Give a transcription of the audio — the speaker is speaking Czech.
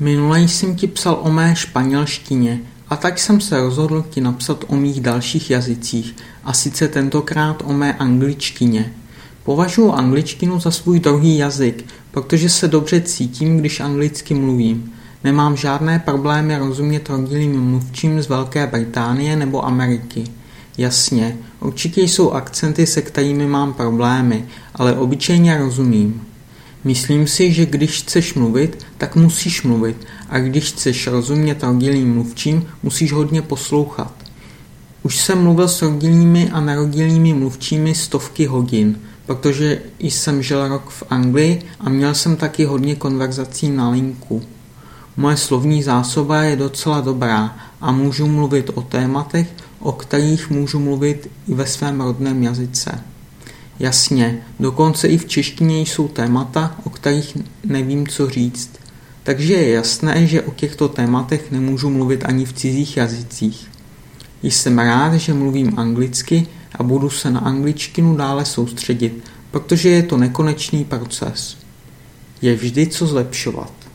Minule jsem ti psal o mé španělštině a tak jsem se rozhodl ti napsat o mých dalších jazycích a sice tentokrát o mé angličtině. Považuji angličtinu za svůj druhý jazyk, protože se dobře cítím, když anglicky mluvím. Nemám žádné problémy rozumět rodilým mluvčím z Velké Británie nebo Ameriky. Jasně, určitě jsou akcenty, se kterými mám problémy, ale obyčejně rozumím. Myslím si, že když chceš mluvit, tak musíš mluvit a když chceš rozumět rodilým mluvčím, musíš hodně poslouchat. Už jsem mluvil s rodilými a nerodilými mluvčími stovky hodin, protože jsem žil rok v Anglii a měl jsem taky hodně konverzací na linku. Moje slovní zásoba je docela dobrá a můžu mluvit o tématech, o kterých můžu mluvit i ve svém rodném jazyce. Jasně, dokonce i v češtině jsou témata, o kterých nevím, co říct. Takže je jasné, že o těchto tématech nemůžu mluvit ani v cizích jazycích. Jsem rád, že mluvím anglicky a budu se na angličtinu dále soustředit, protože je to nekonečný proces. Je vždy co zlepšovat.